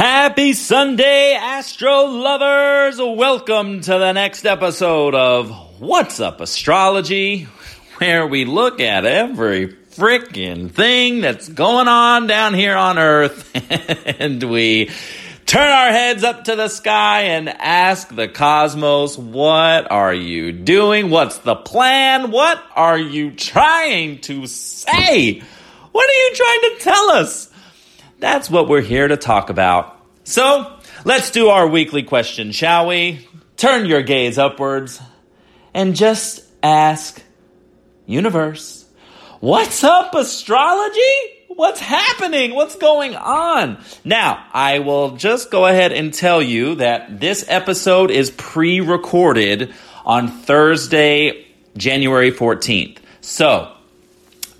Happy Sunday, Astro lovers! Welcome to the next episode of What's Up Astrology, where we look at every freaking thing that's going on down here on Earth and we turn our heads up to the sky and ask the cosmos, What are you doing? What's the plan? What are you trying to say? What are you trying to tell us? That's what we're here to talk about. So, let's do our weekly question, shall we? Turn your gaze upwards and just ask, Universe, what's up, astrology? What's happening? What's going on? Now, I will just go ahead and tell you that this episode is pre recorded on Thursday, January 14th. So,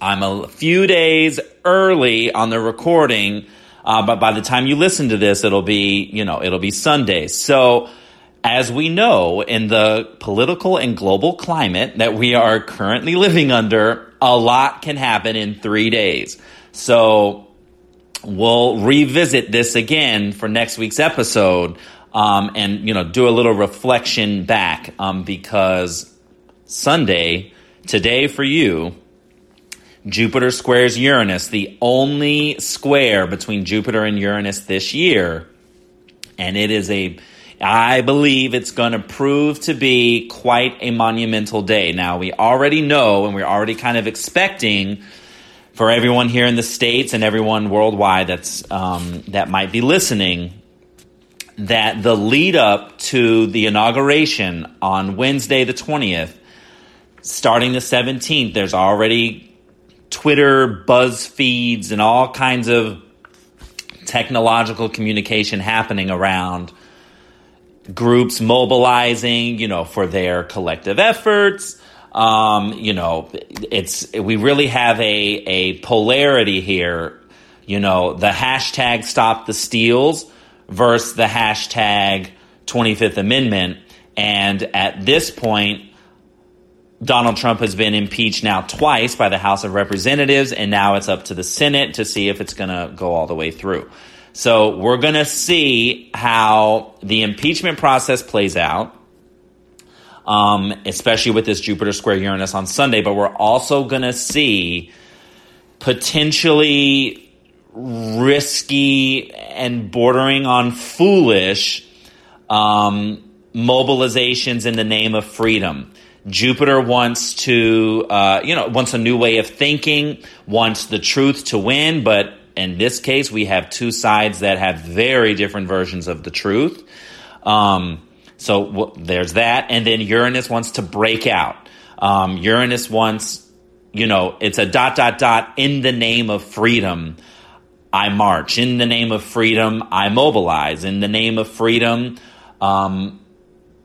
I'm a few days early on the recording, uh, but by the time you listen to this, it'll be, you know, it'll be Sunday. So, as we know, in the political and global climate that we are currently living under, a lot can happen in three days. So, we'll revisit this again for next week's episode, um, and you know, do a little reflection back, um, because Sunday, today for you, Jupiter squares Uranus, the only square between Jupiter and Uranus this year. And it is a, I believe it's going to prove to be quite a monumental day. Now, we already know and we're already kind of expecting for everyone here in the States and everyone worldwide that's, um, that might be listening that the lead up to the inauguration on Wednesday, the 20th, starting the 17th, there's already Twitter buzz feeds and all kinds of technological communication happening around groups mobilizing, you know, for their collective efforts. Um, you know, it's we really have a a polarity here. You know, the hashtag stop the steals versus the hashtag 25th Amendment. And at this point, Donald Trump has been impeached now twice by the House of Representatives, and now it's up to the Senate to see if it's going to go all the way through. So we're going to see how the impeachment process plays out, um, especially with this Jupiter square Uranus on Sunday. But we're also going to see potentially risky and bordering on foolish um, mobilizations in the name of freedom. Jupiter wants to, uh, you know, wants a new way of thinking, wants the truth to win, but in this case, we have two sides that have very different versions of the truth. Um, so w- there's that, and then Uranus wants to break out. Um, Uranus wants, you know, it's a dot dot dot in the name of freedom. I march in the name of freedom. I mobilize in the name of freedom. Um,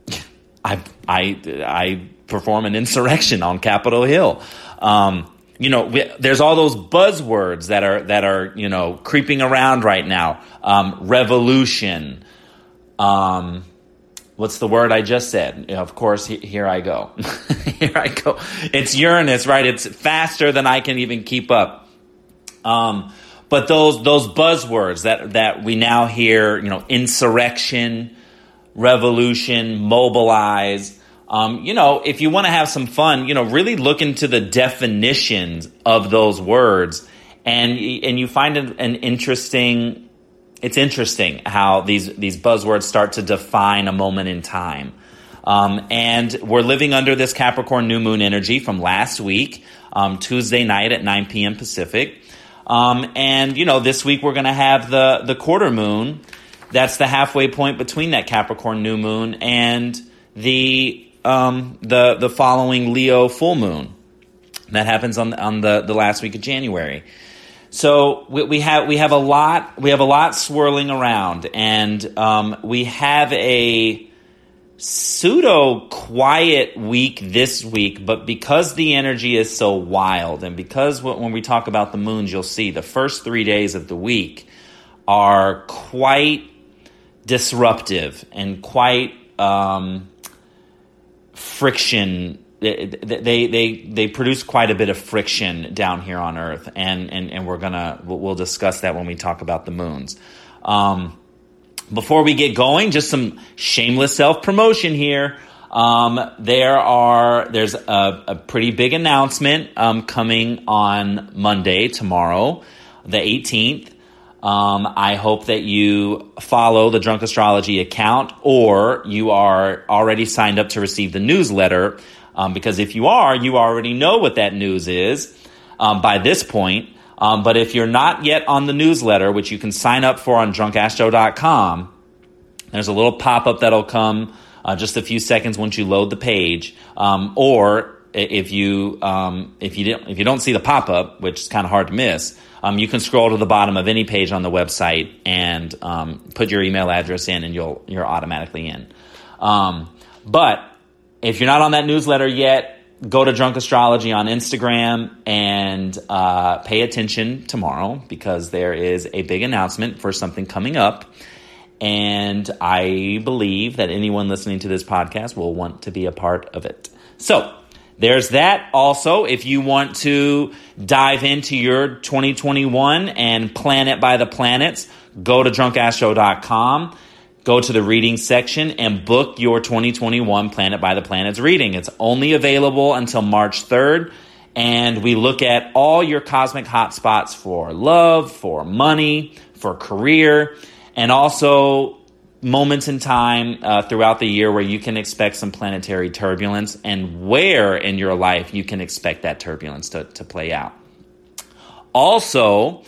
I I I perform an insurrection on Capitol Hill. Um, you know, we, there's all those buzzwords that are that are you know creeping around right now. Um, revolution. Um, what's the word I just said? Of course, he, here I go. here I go. It's Uranus, right? It's faster than I can even keep up. Um, but those those buzzwords that that we now hear, you know, insurrection, revolution, mobilize. Um, you know, if you want to have some fun, you know, really look into the definitions of those words, and and you find an, an interesting. It's interesting how these these buzzwords start to define a moment in time. Um, and we're living under this Capricorn new moon energy from last week, um, Tuesday night at 9 p.m. Pacific. Um, and you know, this week we're going to have the the quarter moon. That's the halfway point between that Capricorn new moon and the um, the the following Leo full moon. That happens on on the, the last week of January. So we, we have we have a lot we have a lot swirling around, and um, we have a pseudo quiet week this week. But because the energy is so wild, and because when we talk about the moons, you'll see the first three days of the week are quite disruptive and quite um, friction they, they they produce quite a bit of friction down here on Earth, and and, and we're gonna we'll discuss that when we talk about the moons. Um, before we get going, just some shameless self promotion here. Um, there are there's a, a pretty big announcement um, coming on Monday tomorrow, the 18th. Um, I hope that you follow the Drunk Astrology account or you are already signed up to receive the newsletter. Um, because if you are, you already know what that news is um, by this point. Um, but if you're not yet on the newsletter, which you can sign up for on drunkastro.com, there's a little pop up that'll come uh, just a few seconds once you load the page. Um, or if you um, if you don't if you don't see the pop up, which is kind of hard to miss, um, you can scroll to the bottom of any page on the website and um, put your email address in, and you'll you're automatically in. Um, but if you're not on that newsletter yet, go to Drunk Astrology on Instagram and uh, pay attention tomorrow because there is a big announcement for something coming up. And I believe that anyone listening to this podcast will want to be a part of it. So, there's that. Also, if you want to dive into your 2021 and plan it by the planets, go to drunkastro.com, go to the reading section, and book your 2021 Plan It by the Planets reading. It's only available until March 3rd. And we look at all your cosmic hotspots for love, for money, for career, and also moments in time uh, throughout the year where you can expect some planetary turbulence and where in your life you can expect that turbulence to, to play out. Also,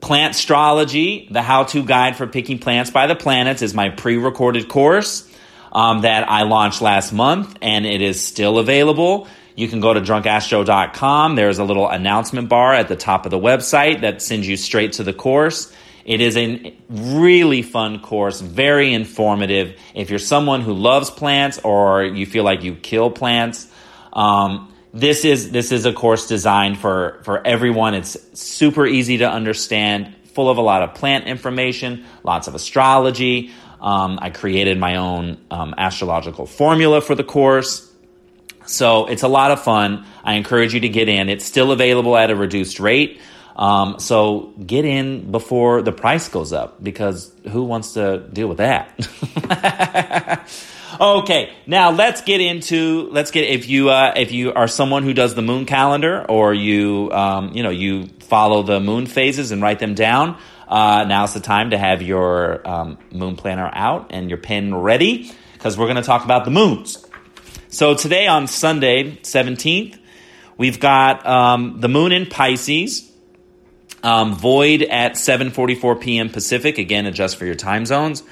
Plant Astrology, the how to guide for picking plants by the planets, is my pre recorded course um, that I launched last month and it is still available. You can go to drunkastro.com. There's a little announcement bar at the top of the website that sends you straight to the course. It is a really fun course, very informative. If you're someone who loves plants or you feel like you kill plants, um, this is this is a course designed for for everyone. It's super easy to understand, full of a lot of plant information, lots of astrology. Um, I created my own um, astrological formula for the course. So it's a lot of fun. I encourage you to get in. It's still available at a reduced rate. Um, so get in before the price goes up because who wants to deal with that? okay, now let's get into let's get if you uh, if you are someone who does the moon calendar or you um, you know you follow the moon phases and write them down. Uh, now's the time to have your um, moon planner out and your pen ready because we're going to talk about the moons. So today on Sunday, 17th, we've got um, the moon in Pisces. Um, void at 7:44 p.m. Pacific. Again, adjust for your time zones.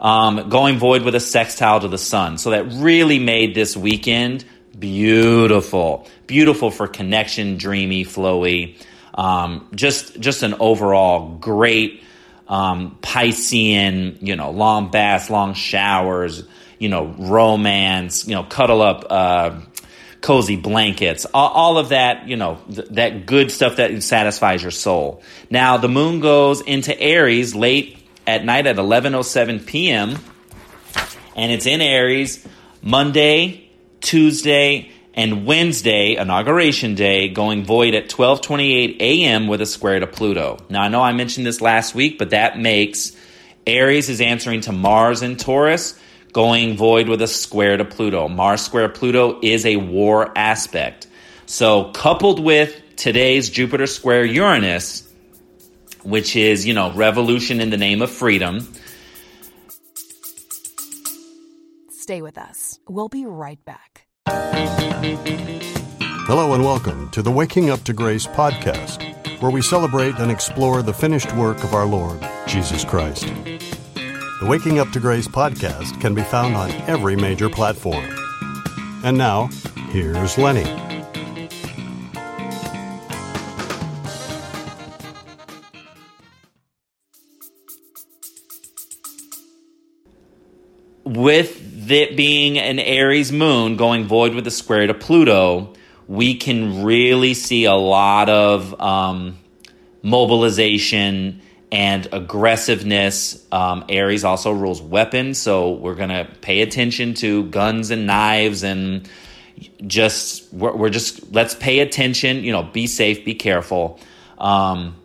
Um, going void with a sextile to the sun. So that really made this weekend beautiful, beautiful for connection, dreamy, flowy. Um, just just an overall great um, Piscean. You know, long baths, long showers. You know, romance. You know, cuddle up. Uh, cozy blankets, all, all of that, you know, th- that good stuff that satisfies your soul. Now, the moon goes into Aries late at night at 11:07 p.m. and it's in Aries Monday, Tuesday, and Wednesday, inauguration day, going void at 12:28 a.m. with a square to Pluto. Now, I know I mentioned this last week, but that makes Aries is answering to Mars and Taurus going void with a square to Pluto. Mars square Pluto is a war aspect. So, coupled with today's Jupiter square Uranus, which is, you know, revolution in the name of freedom. Stay with us. We'll be right back. Hello, and welcome to the Waking Up to Grace podcast, where we celebrate and explore the finished work of our Lord, Jesus Christ. The Waking Up to Grace podcast can be found on every major platform. And now, here's Lenny. With it being an Aries moon going void with a square to Pluto, we can really see a lot of um, mobilization and aggressiveness. Um, Aries also rules weapons, so we're to pay attention to guns and knives and just we're, we're, just let's pay attention. You know, be safe, be careful. Um,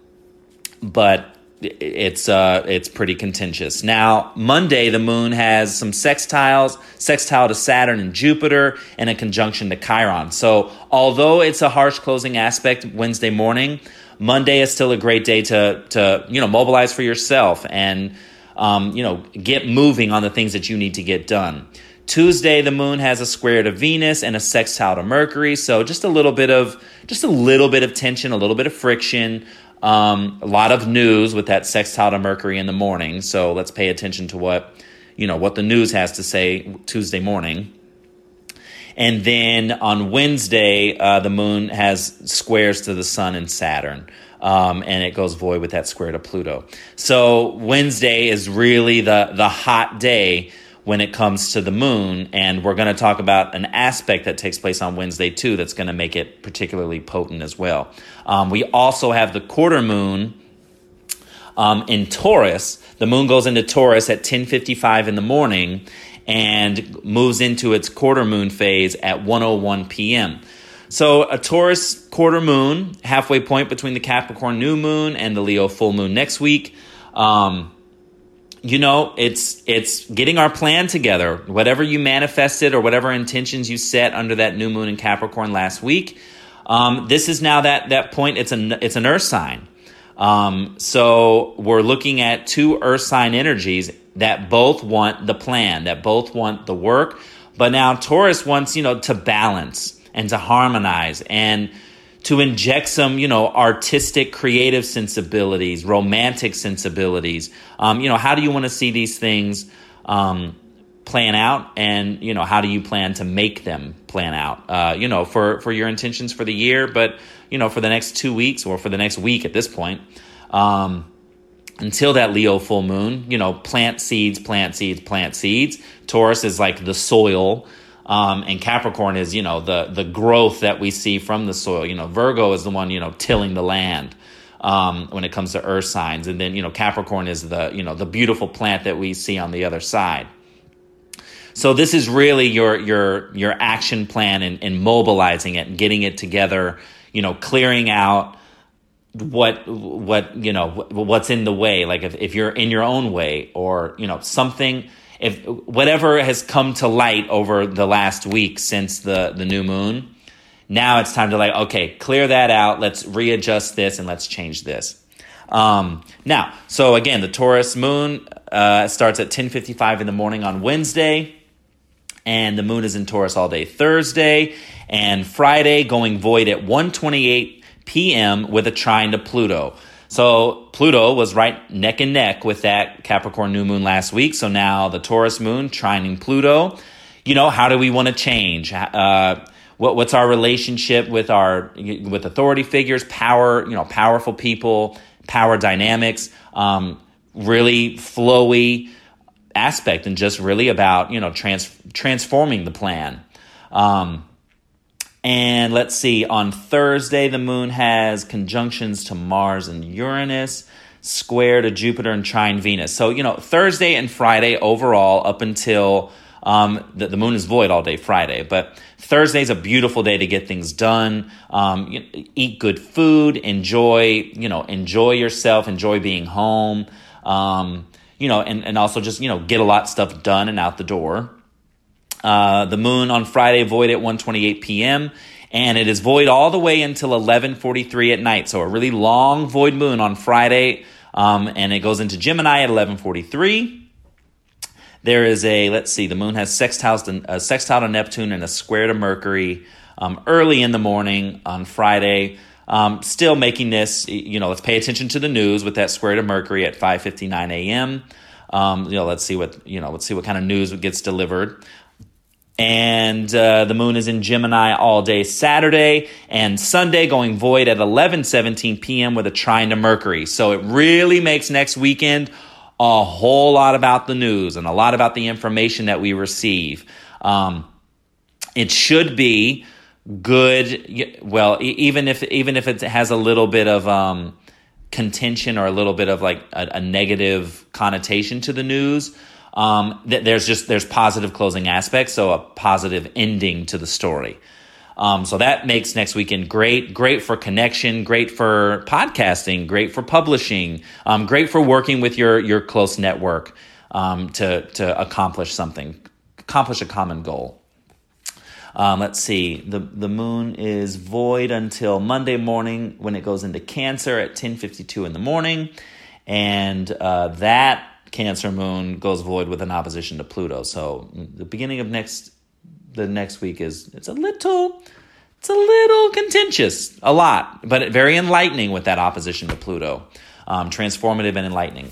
but it's uh, it's pretty contentious. Now, Monday, the moon has some sextiles, sextile to Saturn and Jupiter, and a conjunction to Chiron. So, although it's a harsh closing aspect Wednesday morning, Monday is still a great day to to you know mobilize for yourself and um, you know get moving on the things that you need to get done. Tuesday, the moon has a square to Venus and a sextile to Mercury, so just a little bit of just a little bit of tension, a little bit of friction. Um, a lot of news with that sextile to Mercury in the morning. So let's pay attention to what you know what the news has to say Tuesday morning. And then on Wednesday, uh, the moon has squares to the sun and Saturn. Um, and it goes void with that square to Pluto. So Wednesday is really the the hot day when it comes to the moon, and we're going to talk about an aspect that takes place on Wednesday too that's going to make it particularly potent as well. Um, we also have the quarter moon um, in Taurus. The moon goes into Taurus at 10:55 in the morning and moves into its quarter moon phase at 1:01 p.m. So a Taurus quarter moon, halfway point between the Capricorn new moon and the Leo full moon next week. Um, you know, it's it's getting our plan together. Whatever you manifested or whatever intentions you set under that new moon in Capricorn last week, um, this is now that that point. It's an it's an Earth sign. Um, so we're looking at two Earth sign energies that both want the plan, that both want the work. But now Taurus wants you know to balance and to harmonize and to inject some, you know, artistic, creative sensibilities, romantic sensibilities. Um, you know, how do you want to see these things um, plan out, and you know, how do you plan to make them plan out? Uh, you know, for for your intentions for the year, but you know, for the next two weeks or for the next week at this point. Um, until that Leo full moon, you know, plant seeds, plant seeds, plant seeds. Taurus is like the soil um, and Capricorn is, you know, the the growth that we see from the soil. You know, Virgo is the one, you know, tilling the land um, when it comes to earth signs, and then you know, Capricorn is the you know the beautiful plant that we see on the other side. So this is really your your your action plan and, and mobilizing it and getting it together. You know, clearing out what what you know what's in the way. Like if, if you're in your own way, or you know something if whatever has come to light over the last week since the the new moon, now it's time to like okay, clear that out. Let's readjust this and let's change this. Um, now, so again, the Taurus moon uh, starts at ten fifty five in the morning on Wednesday, and the moon is in Taurus all day Thursday and Friday, going void at one twenty eight p.m. with a trine to Pluto. So Pluto was right neck and neck with that Capricorn new moon last week. So now the Taurus moon trining Pluto. You know, how do we want to change? Uh, what, what's our relationship with our with authority figures, power, you know, powerful people, power dynamics, um, really flowy aspect, and just really about you know trans, transforming the plan. Um, and let's see, on Thursday, the moon has conjunctions to Mars and Uranus, square to Jupiter and trine Venus. So, you know, Thursday and Friday overall, up until um, the, the, moon is void all day Friday. But Thursday is a beautiful day to get things done. Um, you eat good food, enjoy, you know, enjoy yourself, enjoy being home. Um, you know, and, and also just, you know, get a lot of stuff done and out the door. Uh, the moon on Friday void at 1:28 p.m. and it is void all the way until 11:43 at night. So a really long void moon on Friday, um, and it goes into Gemini at 11:43. There is a let's see, the moon has sextiles to, a sextile to Neptune and a square to Mercury um, early in the morning on Friday. Um, still making this, you know, let's pay attention to the news with that square to Mercury at 5:59 a.m. Um, you know, let's see what you know. Let's see what kind of news gets delivered and uh, the moon is in Gemini all day Saturday and Sunday, going void at 11 17 p.m. with a trine to Mercury. So it really makes next weekend a whole lot about the news and a lot about the information that we receive. Um, it should be good. Well, even if even if it has a little bit of um, contention or a little bit of like a, a negative connotation to the news um, th- there's just there's positive closing aspects, so a positive ending to the story. Um, so that makes next weekend great, great for connection, great for podcasting, great for publishing, um, great for working with your your close network um, to to accomplish something, accomplish a common goal. Um, let's see. The the moon is void until Monday morning when it goes into Cancer at ten fifty two in the morning, and uh, that Cancer moon goes void with an opposition to Pluto. So the beginning of next the next week is it's a little it's a little contentious, a lot, but very enlightening with that opposition to Pluto, um, transformative and enlightening.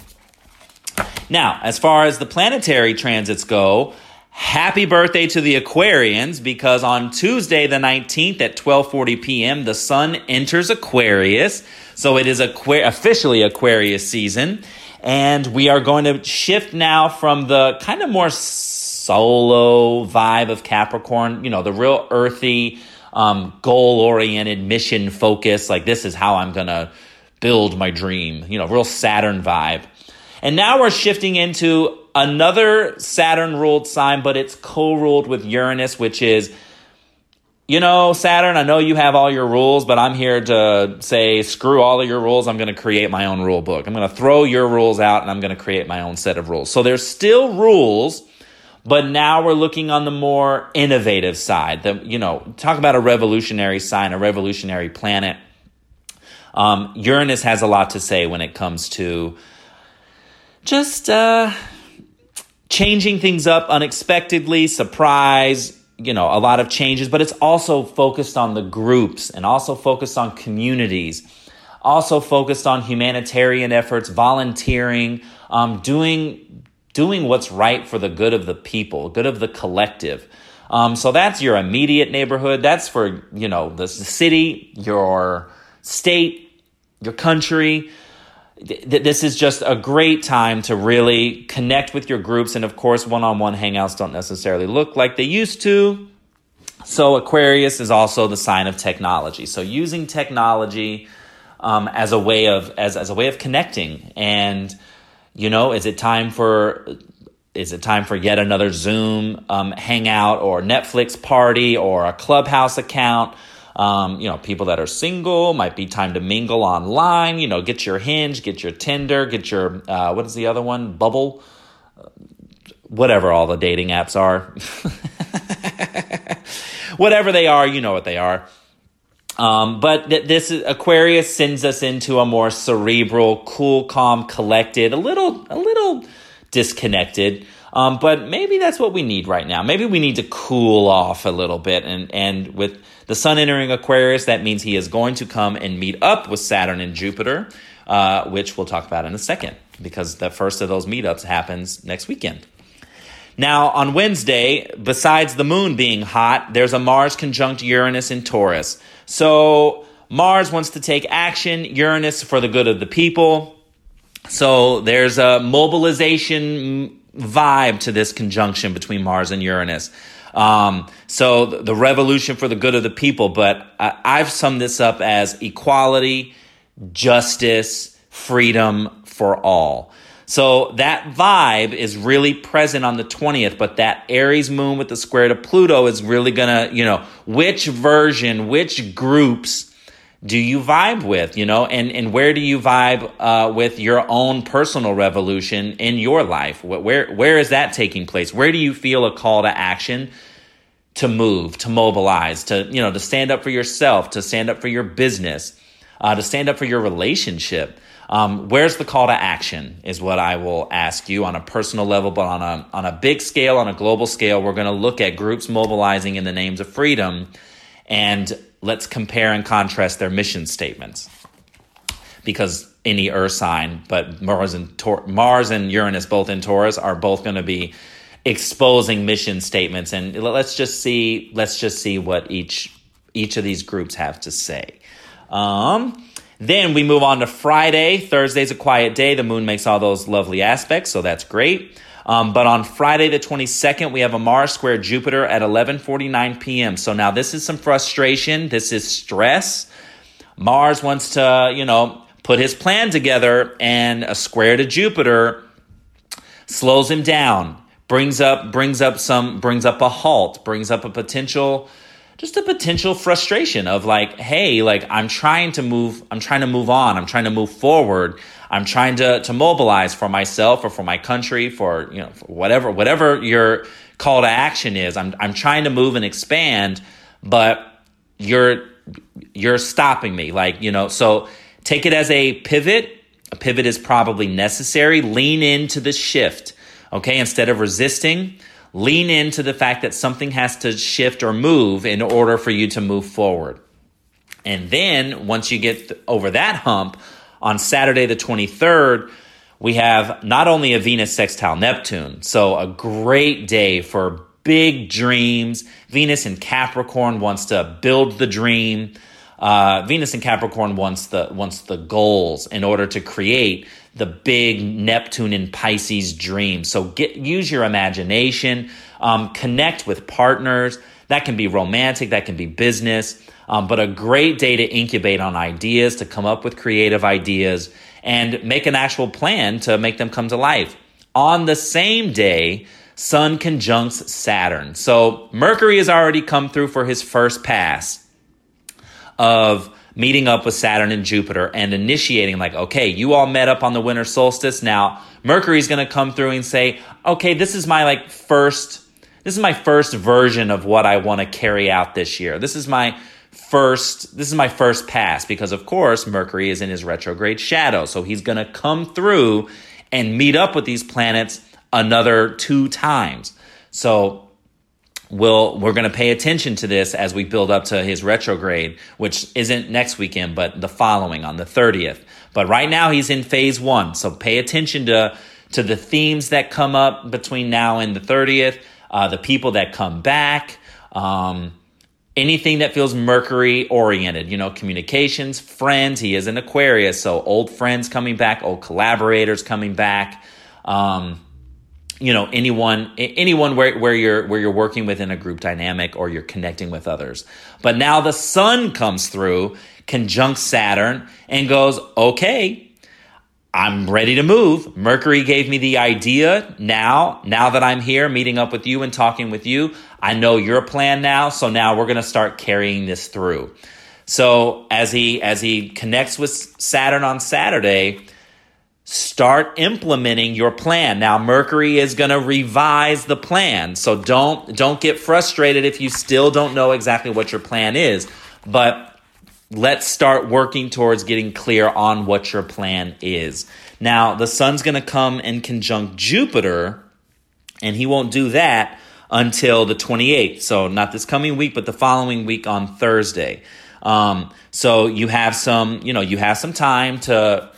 Now, as far as the planetary transits go, happy birthday to the Aquarians because on Tuesday the 19th at 12:40 p.m. the sun enters Aquarius. So it is officially Aquarius season and we are going to shift now from the kind of more solo vibe of Capricorn, you know, the real earthy, um, goal oriented, mission focus. Like, this is how I'm going to build my dream, you know, real Saturn vibe. And now we're shifting into another Saturn ruled sign, but it's co ruled with Uranus, which is, you know, Saturn, I know you have all your rules, but I'm here to say, screw all of your rules. I'm going to create my own rule book. I'm going to throw your rules out and I'm going to create my own set of rules. So there's still rules but now we're looking on the more innovative side. The, you know, talk about a revolutionary sign, a revolutionary planet. Um, Uranus has a lot to say when it comes to just uh, changing things up unexpectedly, surprise, you know, a lot of changes, but it's also focused on the groups and also focused on communities, also focused on humanitarian efforts, volunteering, um, doing doing what's right for the good of the people, good of the collective. Um, so that's your immediate neighborhood. That's for you know the city, your state, your country. This is just a great time to really connect with your groups, and of course, one-on-one hangouts don't necessarily look like they used to. So Aquarius is also the sign of technology. So using technology um, as a way of as as a way of connecting and you know, is it time for is it time for yet another Zoom um, hangout or Netflix party or a Clubhouse account? Um, you know, people that are single might be time to mingle online. You know, get your Hinge, get your Tinder, get your uh, what is the other one? Bumble, whatever all the dating apps are. whatever they are, you know what they are. Um, but th- this is, Aquarius sends us into a more cerebral, cool, calm, collected, a little, a little disconnected. Um, but maybe that's what we need right now. Maybe we need to cool off a little bit. And, and with the sun entering Aquarius, that means he is going to come and meet up with Saturn and Jupiter, uh, which we'll talk about in a second, because the first of those meetups happens next weekend. Now, on Wednesday, besides the moon being hot, there's a Mars conjunct Uranus in Taurus. So, Mars wants to take action, Uranus for the good of the people. So, there's a mobilization vibe to this conjunction between Mars and Uranus. Um, so, the revolution for the good of the people, but I've summed this up as equality, justice, freedom for all. So that vibe is really present on the 20th, but that Aries moon with the square to Pluto is really gonna, you know, which version, which groups do you vibe with, you know, and, and where do you vibe uh, with your own personal revolution in your life? Where, where is that taking place? Where do you feel a call to action to move, to mobilize, to, you know, to stand up for yourself, to stand up for your business, uh, to stand up for your relationship? Um, where's the call to action is what I will ask you on a personal level, but on a, on a big scale, on a global scale, we're going to look at groups mobilizing in the names of freedom and let's compare and contrast their mission statements. Because any Earth sign, but Mars and, Tor- Mars and Uranus, both in Taurus, are both going to be exposing mission statements. And let's just see, let's just see what each each of these groups have to say. Um, then we move on to Friday. Thursday's a quiet day. The moon makes all those lovely aspects, so that's great. Um, but on Friday the 22nd, we have a Mars square Jupiter at 11:49 p.m. So now this is some frustration. This is stress. Mars wants to, you know, put his plan together, and a square to Jupiter slows him down. Brings up, brings up some, brings up a halt. Brings up a potential just a potential frustration of like, hey, like I'm trying to move, I'm trying to move on, I'm trying to move forward, I'm trying to to mobilize for myself or for my country, for you know, for whatever whatever your call to action is. I'm I'm trying to move and expand, but you're you're stopping me. Like, you know, so take it as a pivot. A pivot is probably necessary. Lean into the shift. Okay, instead of resisting, lean into the fact that something has to shift or move in order for you to move forward. And then once you get over that hump, on Saturday the 23rd, we have not only a Venus sextile Neptune, so a great day for big dreams. Venus in Capricorn wants to build the dream. Uh, Venus in Capricorn wants the wants the goals in order to create the big Neptune in Pisces dream. So get use your imagination, um, connect with partners. That can be romantic, that can be business, um, but a great day to incubate on ideas, to come up with creative ideas, and make an actual plan to make them come to life. On the same day, Sun conjuncts Saturn. So Mercury has already come through for his first pass of meeting up with Saturn and Jupiter and initiating, like, okay, you all met up on the winter solstice. Now, Mercury's going to come through and say, okay, this is my like first, this is my first version of what I want to carry out this year. This is my first, this is my first pass because, of course, Mercury is in his retrograde shadow. So he's going to come through and meet up with these planets another two times. So we'll we're going to pay attention to this as we build up to his retrograde, which isn't next weekend, but the following on the 30th. But right now he's in phase one, so pay attention to to the themes that come up between now and the 30th, uh, the people that come back. Um, anything that feels Mercury oriented, you know, communications, friends. He is an Aquarius, so old friends coming back, old collaborators coming back. Um, you know anyone anyone where, where you're where you're working within a group dynamic or you're connecting with others. But now the sun comes through conjunct saturn and goes okay i'm ready to move. Mercury gave me the idea. Now now that i'm here meeting up with you and talking with you i know your plan now. So now we're going to start carrying this through. So as he as he connects with saturn on saturday start implementing your plan. Now mercury is going to revise the plan so don't don't get frustrated if you still don't know exactly what your plan is but let's start working towards getting clear on what your plan is. Now the sun's going to come and conjunct jupiter and he won't do that until the 28th so not this coming week but the following week on thursday. Um, so you have some you know you have some time to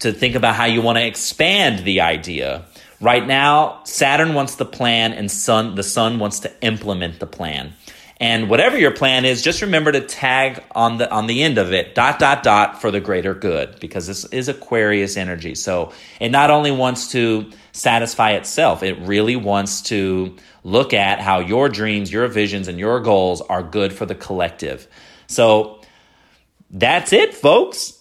to think about how you want to expand the idea. Right now, Saturn wants the plan and Sun the Sun wants to implement the plan. And whatever your plan is, just remember to tag on the on the end of it dot dot dot for the greater good because this is Aquarius energy. So it not only wants to satisfy itself, it really wants to look at how your dreams, your visions and your goals are good for the collective. So that's it, folks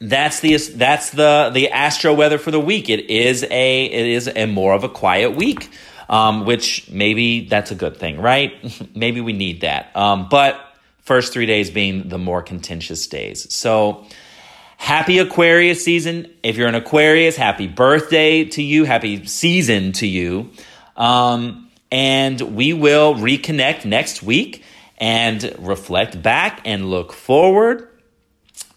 that's the that's the the astro weather for the week. It is a it is a more of a quiet week, um, which maybe that's a good thing, right? maybe we need that. Um, but first three days being the more contentious days. So happy Aquarius season. If you're an Aquarius, happy birthday to you. Happy season to you. Um, and we will reconnect next week and reflect back and look forward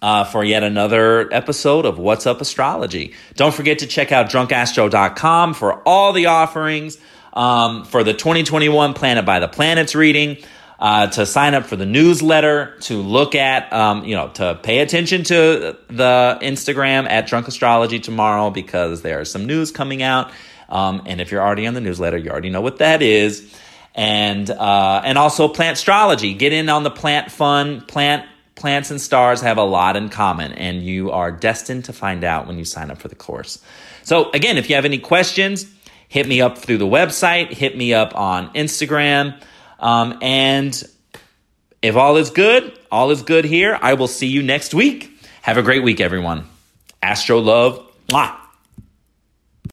uh, for yet another episode of What's Up Astrology. Don't forget to check out drunkastro.com for all the offerings um, for the 2021 Plan It by the Planets reading. Uh, to sign up for the newsletter, to look at, um, you know, to pay attention to the Instagram at Drunk Astrology tomorrow because there's some news coming out. Um, and if you're already on the newsletter, you already know what that is. And uh, and also plant astrology. Get in on the plant fun, plant plants and stars have a lot in common, and you are destined to find out when you sign up for the course. So, again, if you have any questions, hit me up through the website, hit me up on Instagram. Um, and if all is good, all is good here. I will see you next week. Have a great week, everyone. Astro love. Mwah.